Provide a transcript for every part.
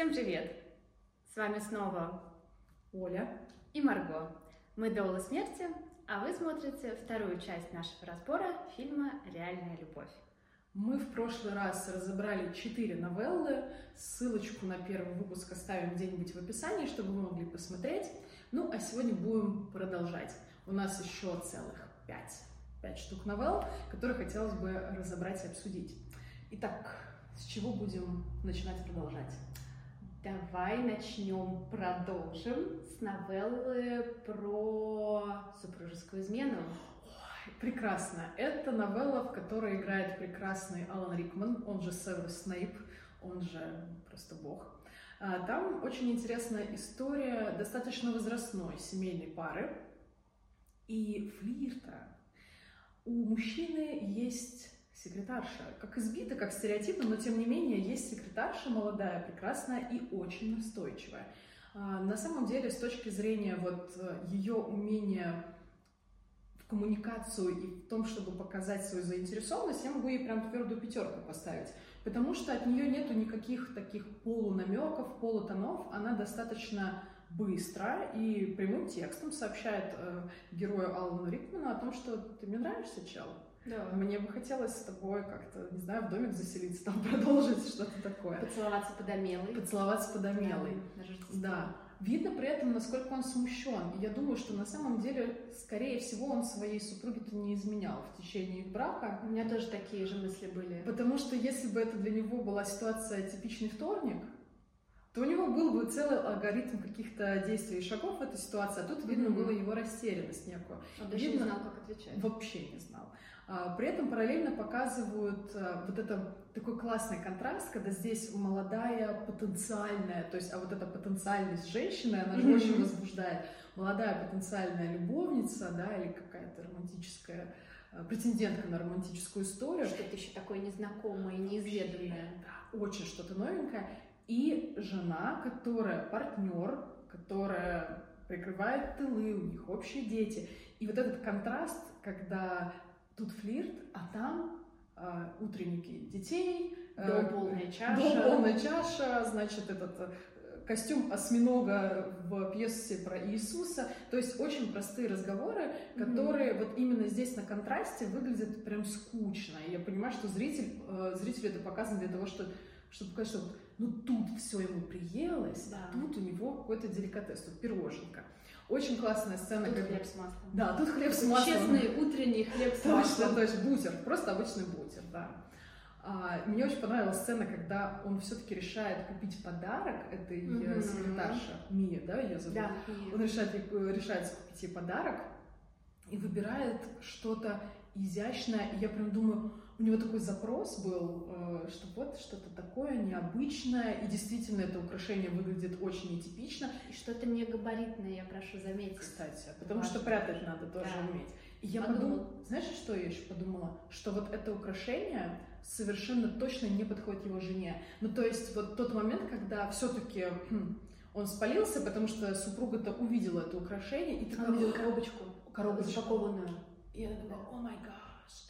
Всем привет! С вами снова Оля и Марго. Мы Доула смерти, а вы смотрите вторую часть нашего разбора фильма «Реальная любовь». Мы в прошлый раз разобрали четыре новеллы. Ссылочку на первый выпуск оставим где-нибудь в описании, чтобы вы могли посмотреть. Ну, а сегодня будем продолжать. У нас еще целых пять, пять штук новелл, которые хотелось бы разобрать и обсудить. Итак, с чего будем начинать продолжать? Давай начнем, продолжим с новеллы про супружескую измену. Ой, прекрасно. Это новелла, в которой играет прекрасный Алан Рикман, он же Северус Снейп, он же просто бог. А, там очень интересная история достаточно возрастной семейной пары и флирта. У мужчины есть секретарша. Как избита, как стереотипно, но тем не менее есть секретарша молодая, прекрасная и очень настойчивая. А, на самом деле, с точки зрения вот э, ее умения в коммуникацию и в том, чтобы показать свою заинтересованность, я могу ей прям твердую пятерку поставить. Потому что от нее нету никаких таких полунамеков, полутонов. Она достаточно быстро и прямым текстом сообщает э, герою Алану Рикману о том, что ты мне нравишься, чел. Да. Мне бы хотелось с тобой как-то, не знаю, в домик заселиться, там продолжить что-то такое. Поцеловаться под Амелой. Поцеловаться под Амелой. Да, да. Видно при этом, насколько он смущен. И я думаю, что на самом деле, скорее всего, он своей супруге-то не изменял в течение их брака. У меня тоже такие же мысли были. Потому что если бы это для него была ситуация типичный вторник, то у него был бы целый алгоритм каких-то действий и шагов в этой ситуации, а тут видно mm-hmm. было его растерянность некую. Он даже видно, не знал, как отвечать. Вообще не знал. А, при этом параллельно показывают а, вот это такой классный контраст, когда здесь молодая потенциальная, то есть, а вот эта потенциальность женщины, она же очень возбуждает. Молодая потенциальная любовница, да, или какая-то романтическая а, претендентка на романтическую историю. Что-то еще такое незнакомое, неизведанное. Да, очень что-то новенькое. И жена, которая партнер, которая прикрывает тылы, у них общие дети. И вот этот контраст, когда тут флирт, а там э, утренники детей, э, полная чаша. Дом полная чаша, значит, этот э, костюм осьминога в пьесе про Иисуса. То есть очень простые разговоры, которые mm-hmm. вот именно здесь на контрасте выглядят прям скучно. И я понимаю, что зритель, э, зрителю это показано для того, что, чтобы показать, что ну тут все ему приелось, да. тут у него какой-то деликатес, тут пироженка. Очень классная сцена. Тут как... хлеб с маслом. Да, тут хлеб с маслом. Честный утренний хлеб с маслом. то есть бутер, просто обычный бутер, да. А, мне очень понравилась сцена, когда он все-таки решает купить подарок этой mm-hmm. секретарше, Мия, да, ее зовут? Да, Он решает, э, решает купить ей подарок и выбирает что-то изящное. И я прям думаю, у него такой запрос был, э, что вот что-то такое необычное, и действительно это украшение выглядит очень нетипично. И что-то не габаритное, я прошу заметить. Кстати, потому Важно. что прятать надо тоже да. уметь. И я подумала, знаешь, что я еще подумала? Что вот это украшение совершенно точно не подходит его жене. Ну, то есть вот тот момент, когда все-таки хм, он спалился, потому что супруга-то увидела это украшение и такая... увидела коробочку. Коробочку. Запакованную. И она думала, о май гад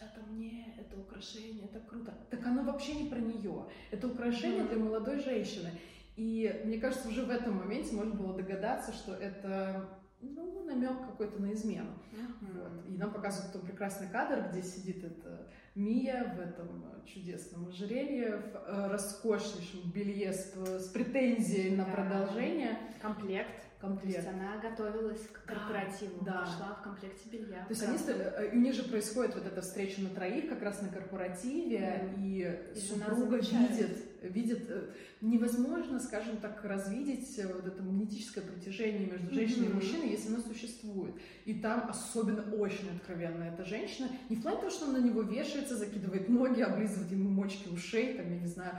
это мне, это украшение, это круто. Так оно вообще не про нее. Это украшение mm-hmm. для молодой женщины. И мне кажется, уже в этом моменте можно было догадаться, что это ну, намек какой-то на измену. Mm-hmm. Вот. И нам показывают тот прекрасный кадр, где сидит эта Мия в этом чудесном ожерелье, в э, роскошнейшем белье с, с претензией на да. продолжение. Комплект комплект. То есть она готовилась к корпоративу, да. пришла в комплекте белья. То есть они, э, у них же происходит вот эта встреча на троих как раз на корпоративе, mm. и, и супруга видит, видит, э, невозможно, скажем так, развидеть э, вот это магнетическое притяжение между женщиной mm-hmm. и мужчиной, если оно существует. И там особенно очень откровенно эта женщина, не в плане того, что он на него вешается, закидывает ноги, облизывает ему мочки ушей, там, я не знаю,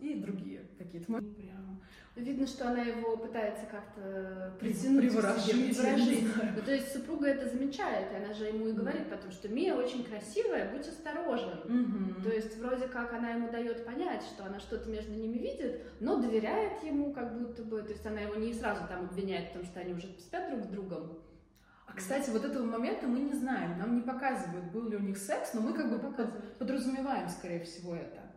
и другие какие-то. Прям видно, что она его пытается как-то притянуть приворожить. приворожить. Ну, то есть супруга это замечает, и она же ему и говорит потом, что Мия очень красивая, будь осторожен. Угу. То есть вроде как она ему дает понять, что она что-то между ними видит, но доверяет ему как будто бы, то есть она его не сразу там обвиняет, потому что они уже спят друг с другом. А, кстати, вот этого момента мы не знаем, нам не показывают, был ли у них секс, но мы как бы подразумеваем, скорее всего, это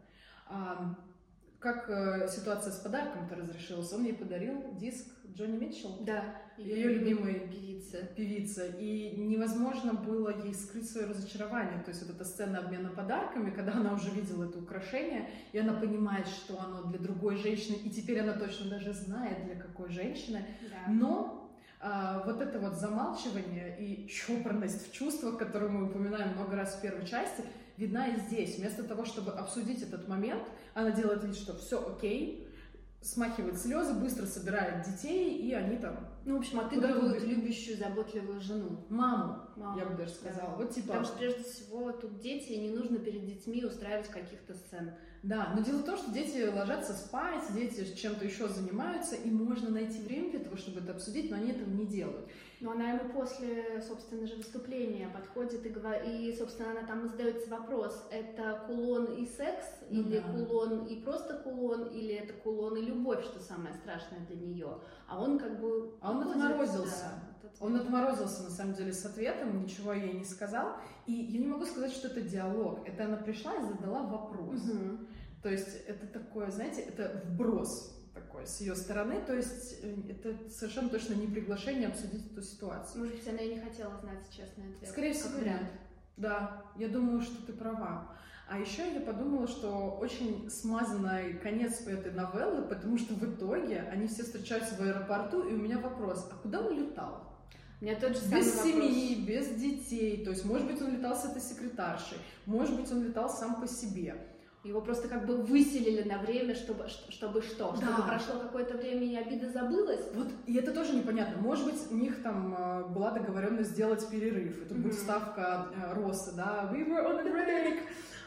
как э, ситуация с подарком-то разрешилась? Он ей подарил диск Джонни Митчелл. Да. Ее любимой певица. певица. И невозможно было ей скрыть свое разочарование. То есть вот эта сцена обмена подарками, когда она уже видела это украшение, и она понимает, что оно для другой женщины, и теперь она точно даже знает, для какой женщины. Да. Но а, вот это вот замалчивание и чопорность в чувствах, которую мы упоминаем много раз в первой части, видна и здесь. Вместо того, чтобы обсудить этот момент, она делает вид, что все окей, смахивает слезы, быстро собирает детей, и они там... Ну, в общем, отыгрывают любящую, заботливую жену. Маму, Маму, я бы даже сказала. да. Вот типа... Потому что, прежде всего, тут дети, и не нужно перед детьми устраивать каких-то сцен. Да, но дело в том, что дети ложатся спать, дети чем-то еще занимаются, и можно найти время для того, чтобы это обсудить, но они этого не делают. Но она ему после, собственно же, выступления подходит и, говорит, и собственно, она там задается вопрос, это кулон и секс, Ну или да. кулон и просто кулон, или это кулон и любовь, что самое страшное для нее. А он как бы... А он отморозился. да, от Он отморозился, на самом деле, с ответом, ничего ей не сказал. И я не могу сказать, что это диалог. Это она пришла и задала вопрос. Мгм. То есть это такое, знаете, это вброс с ее стороны. То есть э, это совершенно точно не приглашение обсудить эту ситуацию. Может быть, она и не хотела знать честный ответ. Скорее всего, вариант. Да, я думаю, что ты права. А еще я подумала, что очень смазанный конец у этой новеллы, потому что в итоге они все встречаются в аэропорту, и у меня вопрос, а куда он летал? У меня тот же самый Без вопрос. семьи, без детей. То есть, может быть, он летал с этой секретаршей, может быть, он летал сам по себе. Его просто как бы выселили на время, чтобы, чтобы что? Чтобы Да. прошло какое-то время и обида забылась? Вот, и это тоже непонятно. Может быть, у них там э, была договоренность сделать перерыв. Это будет Мгм. ставка э, роста, да, we were on a break.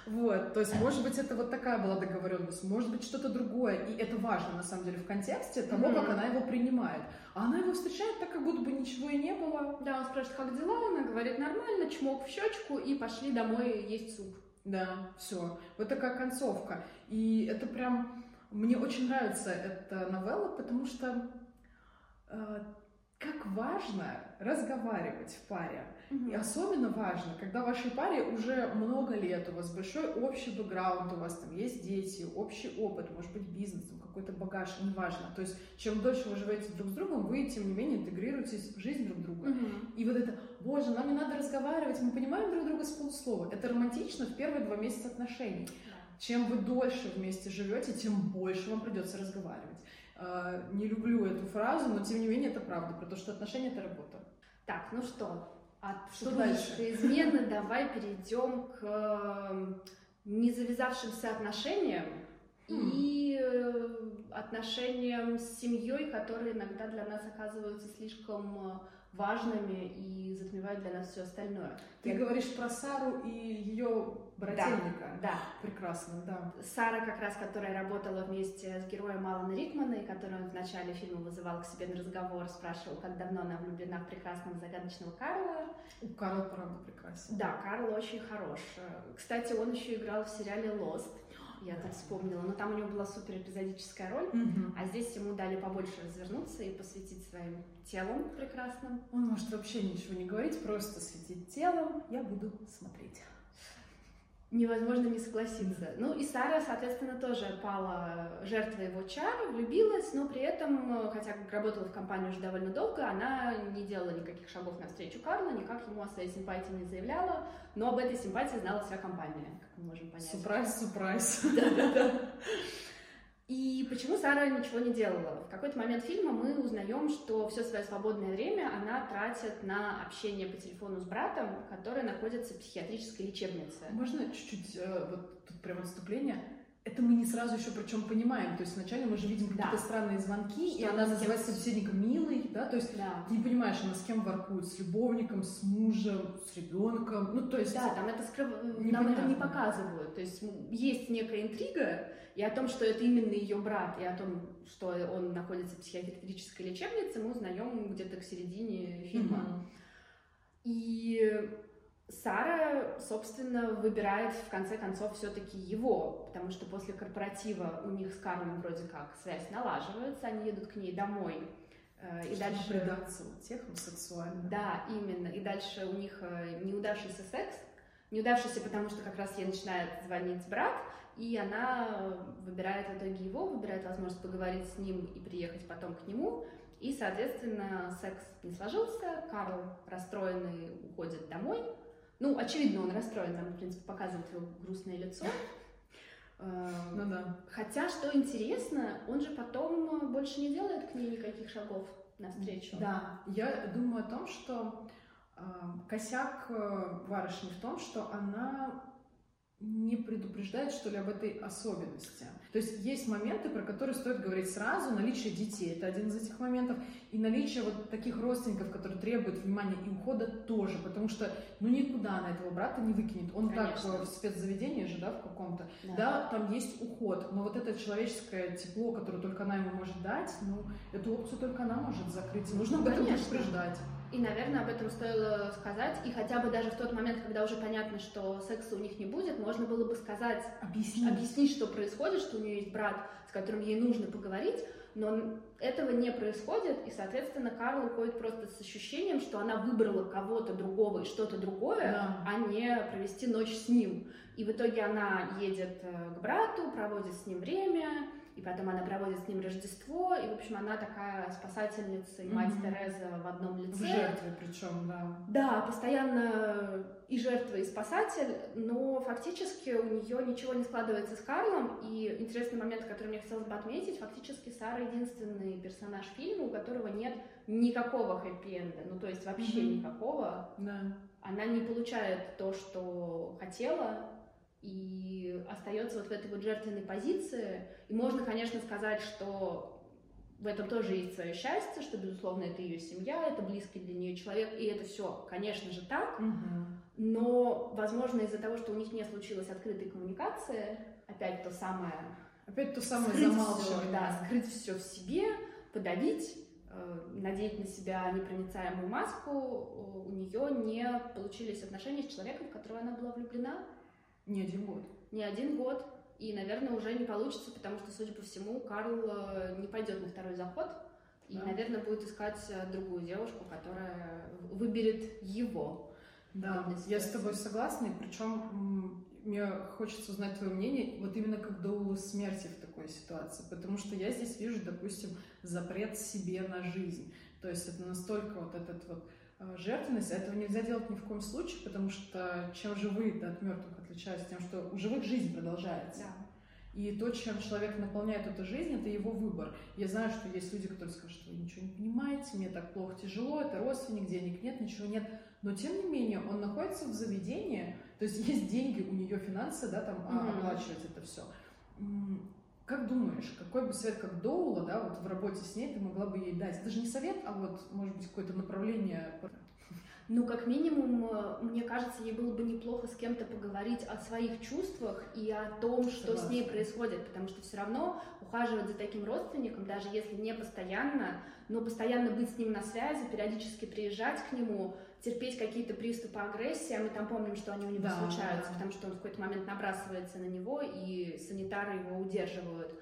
Вот, то есть, может быть, это вот такая была договоренность, может быть, что-то другое. И это важно, на самом деле, в контексте того, Мгм. как она его принимает. А она его встречает так, как будто бы ничего и не было. Да, он спрашивает, как дела? Она говорит, нормально, чмок в щечку и пошли домой есть суп. Да, все. Вот такая концовка. И это прям... Мне очень нравится эта новелла, потому что важно разговаривать в паре. И особенно важно, когда в вашей паре уже много лет, у вас большой общий бэкграунд, у вас там есть дети, общий опыт, может быть, бизнес, какой-то багаж, неважно. То есть, чем дольше вы живете друг с другом, вы, тем не менее, интегрируетесь в жизнь друг друга. Мгм. И вот это, боже, нам не надо разговаривать, мы понимаем друг друга с полуслова. Это романтично в первые два месяца отношений. Чем вы дольше вместе живете, тем больше вам придется разговаривать. Э, Не люблю эту фразу, но тем не менее это правда, потому что отношения это работа. Так, ну что, от Что супружеской измены давай перейдем к э, незавязавшимся отношениям Хм. и э, отношениям с семьей, которые иногда для нас оказываются слишком э, важными и затмевают для нас все остальное. Ты Я- говоришь про Сару и ее брательника. Да. Прекрасно, да. Сара, как раз, которая работала вместе с героем Алана Рикмана, и которую он в начале фильма вызывал к себе на разговор, спрашивал, как давно она влюблена в прекрасного загадочного Карла. У Карла, правда, прекрасен. Да, Карл очень хорош. Кстати, он еще играл в сериале Lost. Я тут вспомнила, но там у него была супер эпизодическая роль. Мгм. А здесь ему дали побольше развернуться и посвятить своим телом прекрасным. Он может вообще ничего не говорить, просто светить телом. Я буду смотреть. Невозможно не согласиться. Ну и Сара, соответственно, тоже пала жертвой его чар, влюбилась, но при этом, хотя работала в компании уже довольно долго, она не делала никаких шагов навстречу Карлу, никак ему о своей симпатии не заявляла, но об этой симпатии знала вся компания, как мы можем понять. Сюрприз, сюрприз. Да-да-да. И почему Сара ничего не делала? В какой-то момент фильма мы узнаем, что все свое свободное время она тратит на общение по телефону с братом, который находится в психиатрической лечебнице. Можно чуть-чуть, э, вот тут прям отступление? Это мы не сразу еще причем понимаем. То есть вначале мы же видим какие-то странные звонки, и Что она она с называет кем- собеседника милый, да, то есть Да. ты не понимаешь, она с кем воркует, с любовником, с мужем, с ребенком, ну то есть Да, там это скрыв... нам это не показывают. То есть есть некая интрига и о том, что это именно ее брат, и о том, что он находится в психиатрической лечебнице, мы узнаем где-то к середине фильма. Мгм. И Сара, собственно, выбирает в конце концов все-таки его, потому что после корпоратива у них с Карлом вроде как связь налаживается, они едут к ней домой. э, И Чтобы дальше... предаться сексуально. Да, именно. И дальше у них э, неудавшийся секс. Неудавшийся, потому что как раз ей начинает звонить брат, и она выбирает в итоге его, выбирает возможность поговорить с ним и приехать потом к нему. И, соответственно, секс не сложился, Карл расстроенный уходит домой. Ну, очевидно, он расстроен, там, в принципе, показывает его грустное лицо. Ну да. Хотя, что интересно, он же потом больше не делает к ней никаких шагов навстречу. Да, я думаю о том, что э, косяк э, барышни в том, что она не предупреждает, что ли, об этой особенности. То есть есть моменты, про которые стоит говорить сразу. Наличие детей — это один из этих моментов. И наличие вот таких родственников, которые требуют внимания и ухода, тоже. Потому что, ну, никуда она этого брата не выкинет. Он Конечно. так в спецзаведении же, да, в каком-то. Да. Да. там есть уход, но вот это человеческое тепло, которое только она ему может дать, ну, эту опцию только она может закрыть. Нужно об этом Конечно. предупреждать. И, наверное, об этом стоило сказать. И хотя бы даже в тот момент, когда уже понятно, что секса у них не будет, можно было бы сказать, Объяснить. объяснить, что происходит, что у нее есть брат, с которым ей нужно поговорить, но этого не происходит, и, соответственно, Карл уходит просто с ощущением, что она выбрала кого-то другого и что-то другое, Да. а не провести ночь с ним. И в итоге она едет э, к брату, проводит с ним время, и потом она проводит с ним Рождество, и, в общем, она такая спасательница и мать Мгм. Тереза в одном лице. В жертве причем, да. Да, постоянно и жертва, и спасатель, но фактически у нее ничего не складывается с Карлом, и интересный момент, который мне хотелось бы отметить, фактически Сара единственный персонаж фильма, у которого нет никакого хэппи-энда, ну то есть вообще Мгм. никакого. Да. Она не получает то, что хотела, и остается вот в этой вот жертвенной позиции. И можно, конечно, сказать, что в этом тоже есть свое счастье, что, безусловно, это ее семья, это близкий для нее человек, и это все, конечно же, так. Мгм. Но, возможно, из-за того, что у них не случилось открытой коммуникации, опять то самое Опять то самое скрыть замалчивание. да, скрыть все в себе, подавить, э, надеть на себя непроницаемую маску, э, у нее не получились отношения с человеком, в которого она была влюблена Не один год. не один год, и, наверное, уже не получится, потому что, судя по всему, Карл э, не пойдет на второй заход, и, Да. наверное, будет искать э, другую девушку, которая выберет его. Да, я с тобой согласна, и причем мне хочется узнать твое мнение, вот именно как до смерти в такой ситуации, потому что я здесь вижу, допустим, запрет себе на жизнь, то есть это настолько вот этот вот жертвенность, а этого нельзя делать ни в коем случае, потому что чем живые да, от мертвых отличаются, тем, что у живых жизнь продолжается. И то, чем человек наполняет эту жизнь, это его выбор. Я знаю, что есть люди, которые скажут, что вы ничего не понимаете, мне так плохо, тяжело, это родственник, денег нет, ничего нет. Но тем не менее, он находится в заведении, то есть есть деньги, у нее финансы, да, там Мгм. оплачивать это все. Как думаешь, какой бы совет, как Доула, да, вот в работе с ней ты могла бы ей дать? Это же не совет, а вот, может быть, какое-то направление. Ну, как минимум, э, мне кажется, ей было бы неплохо с кем-то поговорить о своих чувствах и о том, что с ней Согласна. происходит, потому что все равно ухаживать за таким родственником, даже если не постоянно, но постоянно быть с ним на связи, периодически приезжать к нему, терпеть какие-то приступы агрессии, а мы там помним, что они у него Да, случаются, да. потому что он в какой-то момент набрасывается на него, и санитары его удерживают.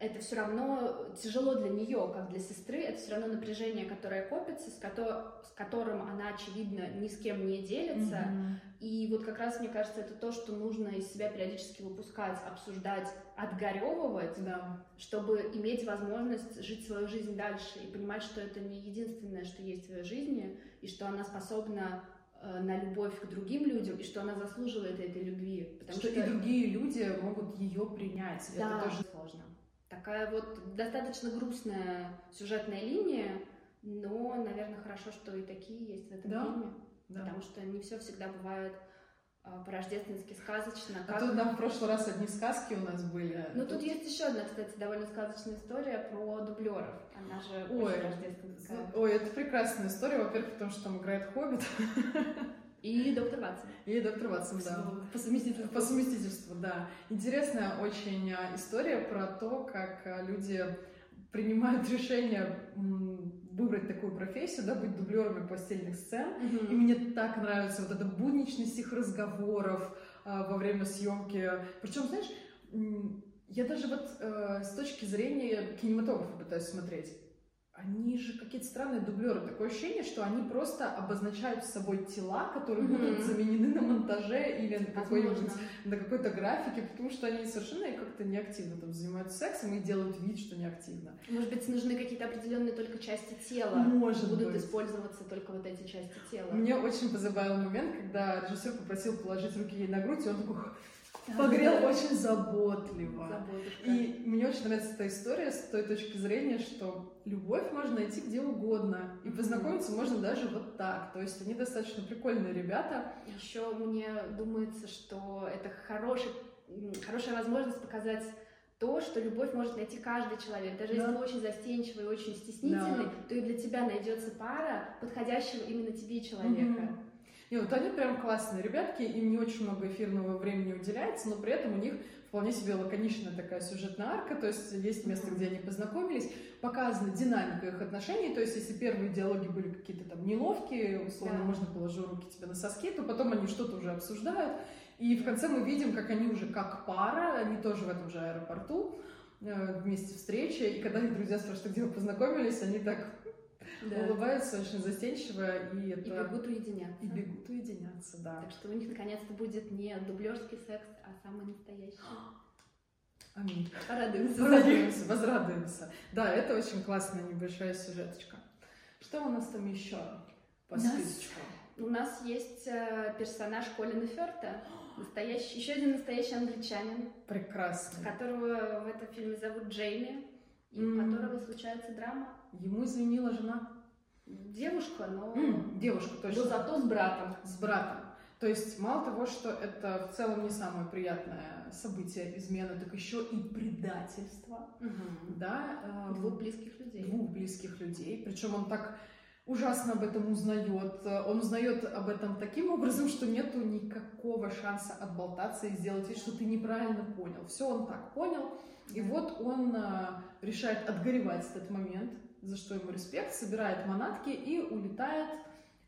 Это все равно тяжело для нее, как для сестры, это все равно напряжение, которое копится, с, кото- с которым она, очевидно, ни с кем не делится. Мгм. И вот как раз, мне кажется, это то, что нужно из себя периодически выпускать, обсуждать, отгоревывать, Да. чтобы иметь возможность жить свою жизнь дальше и понимать, что это не единственное, что есть в ее жизни, и что она способна э, на любовь к другим людям, и что она заслуживает этой любви. Потому что, и другие люди могут ее принять. да, Это тоже сложно. Такая вот достаточно грустная сюжетная линия, но, наверное, хорошо, что и такие есть в этом Да, фильме, да. потому что не все всегда бывает а, по-рождественски сказочно. А как- тут, да, в прошлый раз одни сказки у нас были. Ну, тут есть еще одна, кстати, довольно сказочная история про дублеров. Она же Ой, очень рождественская. Ой, это прекрасная история, во-первых, потому что там играет Хоббит И доктор Ватсон. и доктор Ватсон, да. По совместительству. По совместительству, да. Интересная очень а, история про то, как а, люди принимают решение выбрать такую профессию, да, быть дублерами постельных сцен. И Мгм. мне так нравится вот эта будничность их разговоров а, во время съемки. Причем, знаешь, я даже вот э, с точки зрения кинематографа пытаюсь смотреть. Они же какие-то странные дублеры. Такое ощущение, что они просто обозначают с собой тела, которые Мгм. будут заменены на монтаже или на какой-нибудь на какой-то графике, потому что они совершенно как-то неактивно там занимаются сексом и делают вид, что неактивно. Может быть, нужны какие-то определенные только части тела. Может Будут быть. использоваться только вот эти части тела. Мне очень позабавил момент, когда режиссер попросил положить руки ей на грудь, и он такой Да, погрел да. очень заботливо. Заботушка. И мне очень нравится эта история с той точки зрения, что любовь можно найти где угодно, и познакомиться можно даже вот так. То есть они достаточно прикольные ребята. Еще мне думается, что это хороший, хорошая возможность показать то, что любовь может найти каждый человек. Даже Да. если ты очень застенчивый, очень стеснительный, то и для тебя найдется пара подходящего именно тебе человека. Мгм. И вот они прям классные ребятки, им не очень много эфирного времени уделяется, но при этом у них вполне себе лаконичная такая сюжетная арка, то есть есть место, где они познакомились, показана динамика их отношений, то есть если первые диалоги были какие-то там неловкие, условно, Да. можно положу руки тебе на соски, то потом они что-то уже обсуждают, и в конце мы видим, как они уже как пара, они тоже в этом же аэропорту, э, вместе встречи, и когда их друзья спрашивают, где вы познакомились, они так Да. улыбаются очень застенчиво, и это... И бегут уединяться. И бегут уединяться, да. Так что у них наконец-то будет не дублерский секс, а самый настоящий. Аминь. Порадуемся. Возрадуемся, возрадуемся. Да, это очень классная небольшая сюжеточка. Что у нас там еще по У нас- списочку? У нас есть э, персонаж Колина Ферта, настоящий, еще один настоящий англичанин, Прекрасно. которого в этом фильме зовут Джейми, и у М. которого случается драма. Ему изменила жена. Девушка, но, М, Девушка, но точно. зато с братом. С братом. То есть мало того, что это в целом не самое приятное событие измены, так еще и предательство. Да, эм, Двух близких людей. двух близких людей. Причем он так ужасно об этом узнает. Он узнает об этом таким образом, что нету никакого шанса отболтаться и сделать вид, что ты неправильно понял. Все он так понял. И вот он а, решает отгоревать этот момент, за что ему респект, собирает манатки и улетает,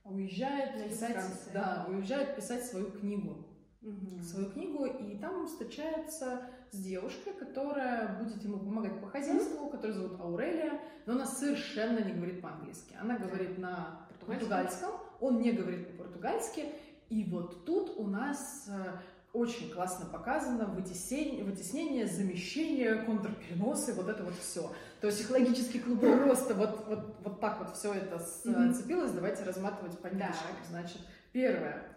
уезжает На писать, Франции. да, уезжает писать свою книгу Мгм. свою книгу, и там он встречается с девушкой, которая будет ему помогать по хозяйству, которую зовут Аурелия, но она совершенно не говорит по-английски. Она говорит на португальском, он не говорит по-португальски, и вот тут у нас э, очень классно показано вытеснение, вытеснение замещение, контрпереносы, вот это вот все. То есть Психологический клубок. Просто вот, вот, вот так вот все это сцепилось. Давайте разматывать по ниточкам. Значит, первое.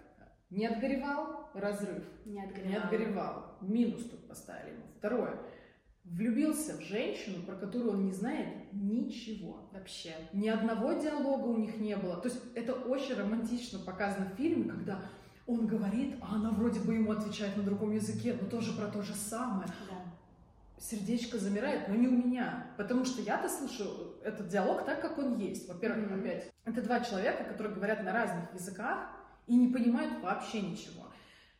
Не отгоревал, разрыв. Не Не отгоревал. отгоревал. Минус тут поставили ему. Второе. Влюбился в женщину, про которую он не знает ничего. Вообще. Ни одного диалога у них не было. То есть это очень романтично показано в фильме, когда он говорит, а она вроде бы ему отвечает на другом языке, но тоже про то же самое. Да. Сердечко замирает, но не у меня. Потому что я-то слышу этот диалог так, как он есть. Во-первых, Мгм. опять, это два человека, которые говорят на разных языках и не понимают вообще ничего.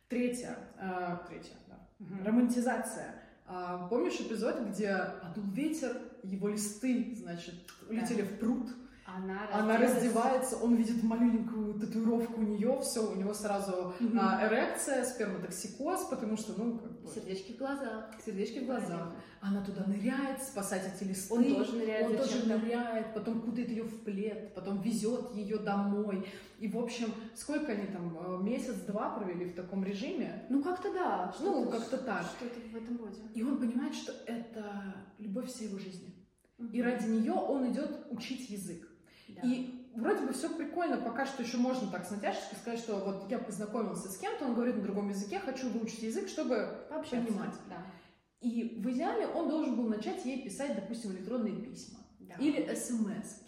Третье, э, третье, да, Мгм. романтизация. А, помнишь эпизод, где подул ветер, его листы, значит, улетели в пруд, Она, она раздевается, он видит маленькую татуировку у нее, все, у него сразу Мгм. а, эрекция, сперматоксикоз, потому что, ну, как бы, Сердечки в глазах. сердечки в глазах. Она туда ныряет, спасать эти листы. Он тоже ныряет Он тоже ныряет, потом кутает ее в плед, потом везет ее домой. И, в общем, сколько они там, э, месяц-два провели в таком режиме? Ну, как-то да. Ну, как-то так. Что-то в этом роде. И он понимает, что это любовь всей его жизни. И ради нее он идет учить язык. Да. И вроде бы все прикольно, пока что еще можно так с натяжечкой сказать, что вот я познакомился с кем-то, он говорит на другом языке, хочу выучить язык, чтобы Пообщаться. понимать. Да. И в идеале он должен был начать ей писать, допустим, электронные письма. да. Или смс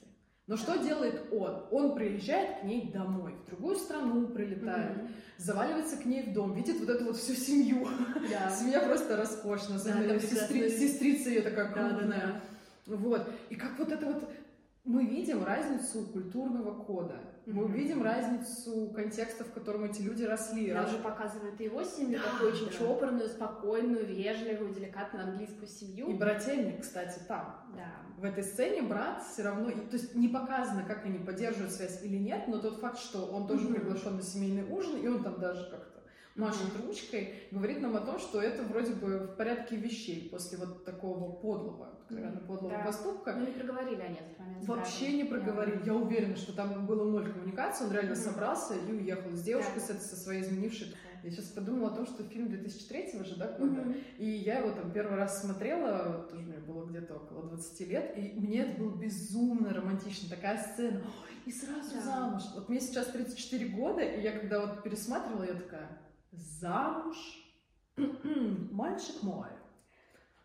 Но что делает он? Он приезжает к ней домой, в другую страну прилетает, Мгм. заваливается к ней в дом, видит вот эту вот всю семью. Да. Семья просто роскошна, её сестри- сестрица ее такая Да, да, крупная. Вот. И как вот это вот мы видим разницу культурного кода, мы Мгм. видим разницу контекста, в котором эти люди росли. Нам Раз- показывает его семью, Да, такую очень да. чопорную, спокойную, вежливую, деликатную английскую семью. И брательник, кстати, там. Да. В этой сцене брат все равно, то есть не показано, как они поддерживают связь или нет, но тот факт, что он тоже Мгм. приглашен на семейный ужин, и он там даже как-то машет ручкой, говорит нам о том, что это вроде бы в порядке вещей после вот такого подлого откровенно подлого Да. поступка. Ну, не проговорили они этот момент. Вообще братом. не проговорили. Я уверена, что там было ноль коммуникации. Он реально собрался и уехал с девушкой, Да. со своей изменившей. Я сейчас подумала о том, что фильм 2003 же, да, Да. года. Мгм. И я его там первый раз смотрела, тоже мне было где-то около 20 лет, и мне это было безумно романтично, такая сцена. «Ой, И сразу Да. замуж. Вот мне сейчас 34 года, и я когда вот пересматривала, я такая, замуж? Мальчик мой.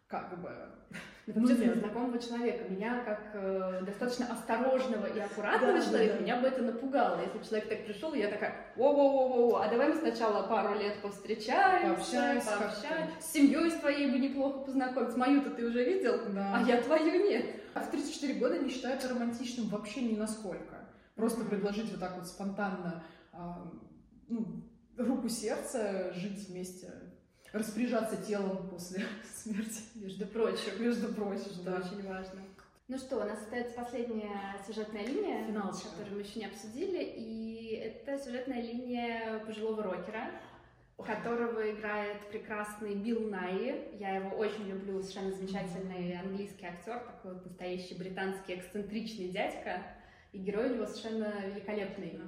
Как бы... Нет. знакомого человека, меня как э, достаточно осторожного и аккуратного Да, да, человека, да. меня бы это напугало. Если бы человек так пришел, я такая, воу-воу-воу, а давай мы сначала пару лет повстречаемся, Пообщаемся пообщаемся. С семьей с твоей бы неплохо познакомиться. Мою-то ты уже видел, Да. а я твою нет. А в 34 года не считаю это романтичным вообще ни насколько. Просто Мгм. предложить вот так вот спонтанно а, ну, руку сердца, жить вместе, распоряжаться телом после смерти. Между прочим. Между прочим, Что да. очень важно. Ну что, у нас остается последняя сюжетная линия, Финалочка. которую мы еще не обсудили, и это сюжетная линия пожилого рокера, которого играет прекрасный Билл Найи. Я его очень люблю, совершенно замечательный английский актер, такой вот настоящий британский эксцентричный дядька, и герой у него совершенно великолепный.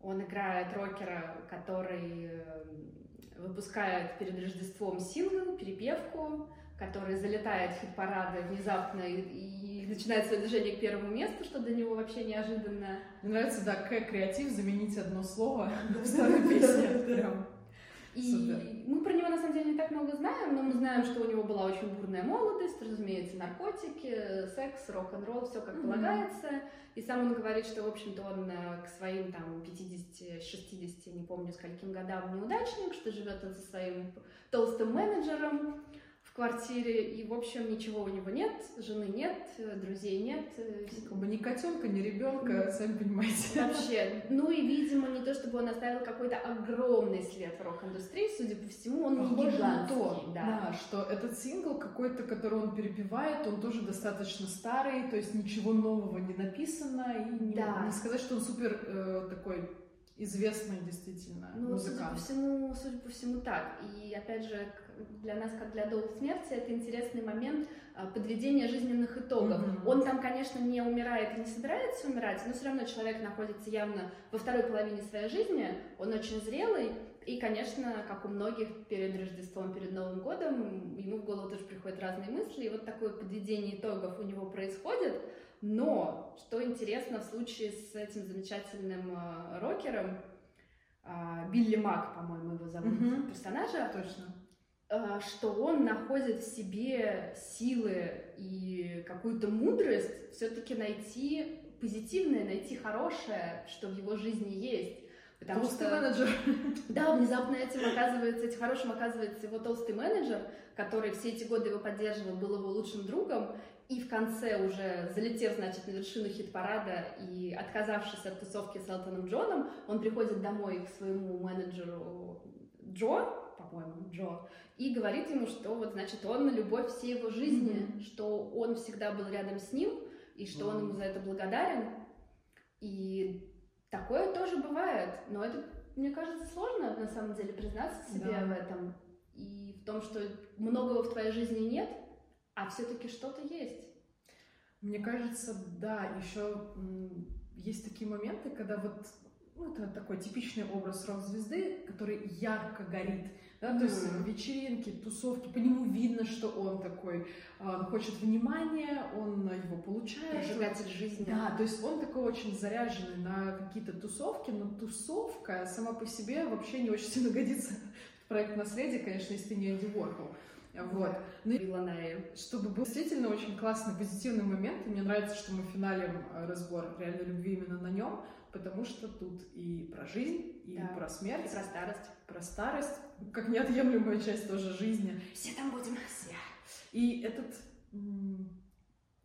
Он играет рокера, который выпускает перед Рождеством сингл, перепевку, который залетает в хит-парады внезапно и, и начинает свое движение к первому месту, что для него вообще неожиданно. Мне нравится, да, как креатив заменить одно слово в старой песне. Прям. И Супер. мы про него на самом деле не так много знаем, но мы знаем, что у него была очень бурная молодость, разумеется, наркотики, секс, рок-н-ролл, все как Мгм. полагается. И сам он говорит, что, в общем-то, он э, к своим там 50-60, не помню, скольким годам неудачник, что живет он со своим толстым менеджером в квартире, и, в общем, ничего у него нет, жены нет, э, друзей нет, э, Как бы ни котенка, ни ребенка, сами понимаете. Вообще, ну и, видимо, не то чтобы он оставил какой-то огромный след в рок-индустрии, судя по всему, он не Похоже на то, да. да, что этот сингл какой-то, который он перепевает, он тоже достаточно старый, то есть ничего нового не написано, и не, Да. не сказать, что он супер э, такой известный действительно Ну, судя по всему, судя по всему так. И опять же, для нас, как для Долг смерти, это интересный момент а, подведения жизненных итогов. Мгм. Он там, конечно, не умирает и не собирается умирать, но все равно человек находится явно во второй половине своей жизни, он очень зрелый, и, конечно, как у многих перед Рождеством, перед Новым годом, ему в голову тоже приходят разные мысли, и вот такое подведение итогов у него происходит. Но, что интересно в случае с этим замечательным э, рокером, а, Билли Мак, по-моему, его зовут, Мгм. персонажа, Точно. э, что он находит в себе силы и какую-то мудрость все-таки найти позитивное, найти хорошее, что в его жизни есть. Потому Толстый что, менеджер. да, внезапно этим оказывается, этим хорошим оказывается его толстый менеджер, который все эти годы его поддерживал, был его лучшим другом, и в конце уже залетев, значит, на вершину хит-парада и отказавшись от тусовки с Элтоном Джоном, он приходит домой к своему менеджеру Джо, по-моему, Джо, и говорит ему, что вот, значит, он любовь всей его жизни, Мгм. что он всегда был рядом с ним, и что он ему за это благодарен. И такое тоже бывает, но это, мне кажется, сложно на самом деле признаться себе Да. в этом. И в том, что многого в твоей жизни нет, а все-таки что-то есть. Мне кажется, да, еще есть такие моменты, когда вот ну, это такой типичный образ рок-звезды, который ярко горит. Да, то есть вечеринки, тусовки, по нему видно, что он такой, а, он хочет внимания, он его получает. Прожигатель жизни. Да, то есть он такой очень заряженный на какие-то тусовки, но тусовка сама по себе вообще не очень сильно годится в проект наследие, конечно, если ты не Энди Уорхол. Вот. Ну и чтобы был действительно очень классный, позитивный момент, и мне нравится, что мы финалим разбор реальной любви именно на нем, потому что тут и про жизнь, и Да. про И смерть, про старость. про старость, как неотъемлемая часть тоже жизни. Все там будем. Все. И этот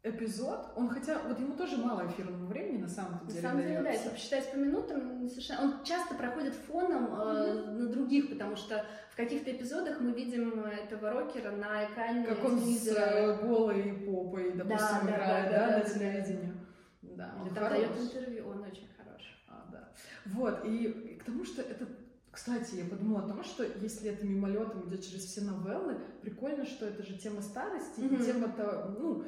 эпизод, он хотя, вот ему тоже мало эфирного времени на самом На деле самом деле, да, если посчитать по минутам, совершенно... он часто проходит фоном э, на других, потому что в каких-то эпизодах мы видим этого рокера на экране Как он с телевизора. э, голой попой, допустим, Да, да, играет, да, да, да, на да. телевидении. Да, Или он там дает хорош. интервью, он очень хорош. А, да. Вот, и к тому, что это Кстати, я подумала о том, что если это мимолетом идет через все новеллы, прикольно, что это же тема старости, mm-hmm. и тема-то, ну,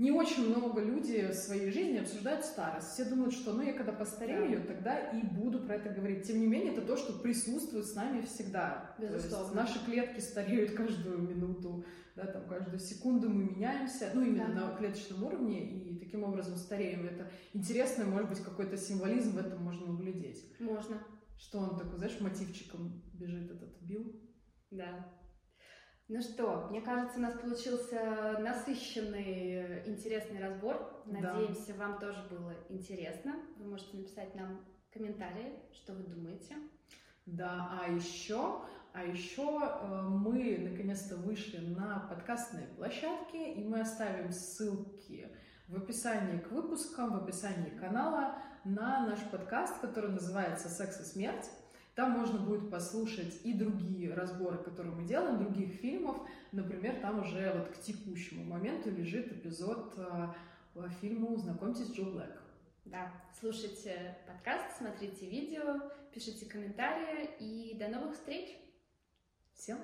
не очень много людей в своей жизни обсуждают старость. Все думают, что ну я когда постарею, да. тогда и буду про это говорить. Тем не менее, это то, что присутствует с нами всегда. Безусловно. наши клетки стареют каждую минуту, да, там каждую секунду мы меняемся, ну именно да. на клеточном уровне, и таким образом стареем. Это интересно, может быть, какой-то символизм в этом можно углядеть. Можно. Что он такой, знаешь, мотивчиком бежит этот Билл? Да. Ну что, мне кажется, у нас получился насыщенный, интересный разбор. Надеемся, да. вам тоже было интересно. Вы можете написать нам комментарии, что вы думаете. Да, а еще, а еще э, мы наконец-то вышли на подкастные площадки, и мы оставим ссылки в описании к выпускам, в описании канала на наш подкаст, который называется «Секс и смерть». Там можно будет послушать и другие разборы, которые мы делаем, других фильмов. Например, там уже вот к текущему моменту лежит эпизод э, фильма «Знакомьтесь, Джо Блэк». Да, слушайте подкаст, смотрите видео, пишите комментарии и до новых встреч. Всем.